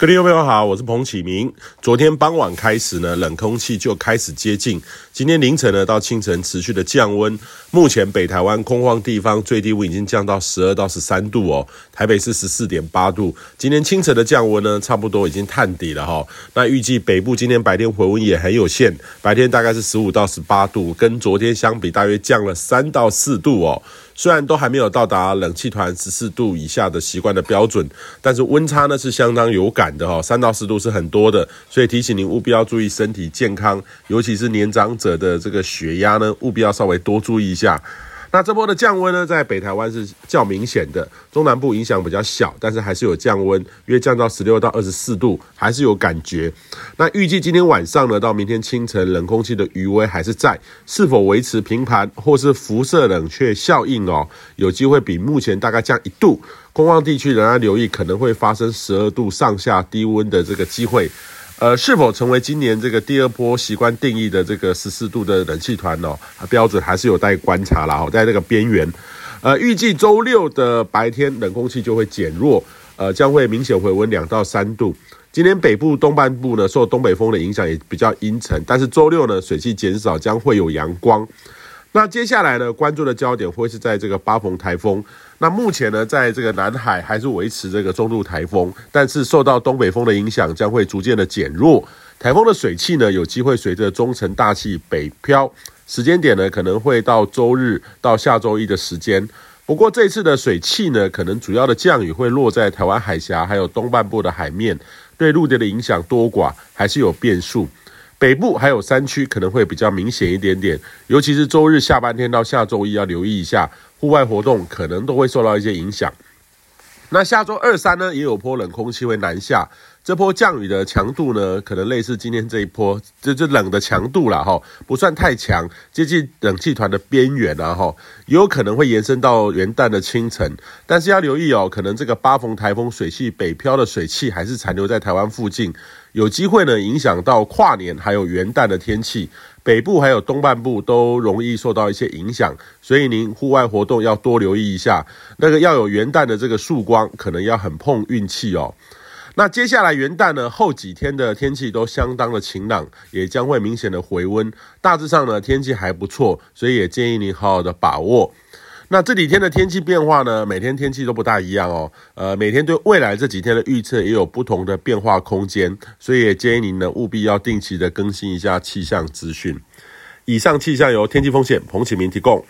各位朋友好，我是彭启明。昨天傍晚开始呢，冷空气就开始接近。今天凌晨呢到清晨持续的降温。目前北台湾空旷地方最低温已经降到十二到十三度哦，台北是十四点八度。今天清晨的降温呢，差不多已经探底了哈。那预计北部今天白天回温也很有限，白天大概是十五到十八度，跟昨天相比大约降了三到四度哦。虽然都还没有到达冷气团十四度以下的习惯的标准，但是温差呢是相当有感的哦，三到四度是很多的，所以提醒您务必要注意身体健康，尤其是年长者的这个血压呢，务必要稍微多注意一下。那这波的降温呢，在北台湾是较明显的，中南部影响比较小，但是还是有降温，约降到十六到二十四度，还是有感觉。那预计今天晚上呢，到明天清晨，冷空气的余威还是在，是否维持平盘或是辐射冷却效应哦，有机会比目前大概降一度。空旷地区仍然留意可能会发生十二度上下低温的这个机会。呃，是否成为今年这个第二波习惯定义的这个十四度的冷气团哦？标准还是有待观察啦。在这个边缘，呃，预计周六的白天冷空气就会减弱，呃，将会明显回温两到三度。今天北部东半部呢，受东北风的影响也比较阴沉，但是周六呢，水汽减少，将会有阳光。那接下来呢，关注的焦点会是在这个八蓬台风。那目前呢，在这个南海还是维持这个中度台风，但是受到东北风的影响，将会逐渐的减弱。台风的水汽呢，有机会随着中层大气北漂，时间点呢，可能会到周日到下周一的时间。不过这次的水汽呢，可能主要的降雨会落在台湾海峡还有东半部的海面，对陆地的影响多寡还是有变数。北部还有山区可能会比较明显一点点，尤其是周日下半天到下周一要留意一下，户外活动可能都会受到一些影响。那下周二三呢，也有波冷空气会南下。这波降雨的强度呢，可能类似今天这一波，这这冷的强度啦，哈，不算太强，接近冷气团的边缘啊，哈，也有可能会延伸到元旦的清晨。但是要留意哦，可能这个八逢台风水汽北漂的水汽还是残留在台湾附近，有机会呢影响到跨年还有元旦的天气，北部还有东半部都容易受到一些影响，所以您户外活动要多留意一下，那个要有元旦的这个曙光，可能要很碰运气哦。那接下来元旦呢，后几天的天气都相当的晴朗，也将会明显的回温。大致上呢，天气还不错，所以也建议您好好的把握。那这几天的天气变化呢，每天天气都不大一样哦。呃，每天对未来这几天的预测也有不同的变化空间，所以也建议您呢务必要定期的更新一下气象资讯。以上气象由天气风险彭启明提供。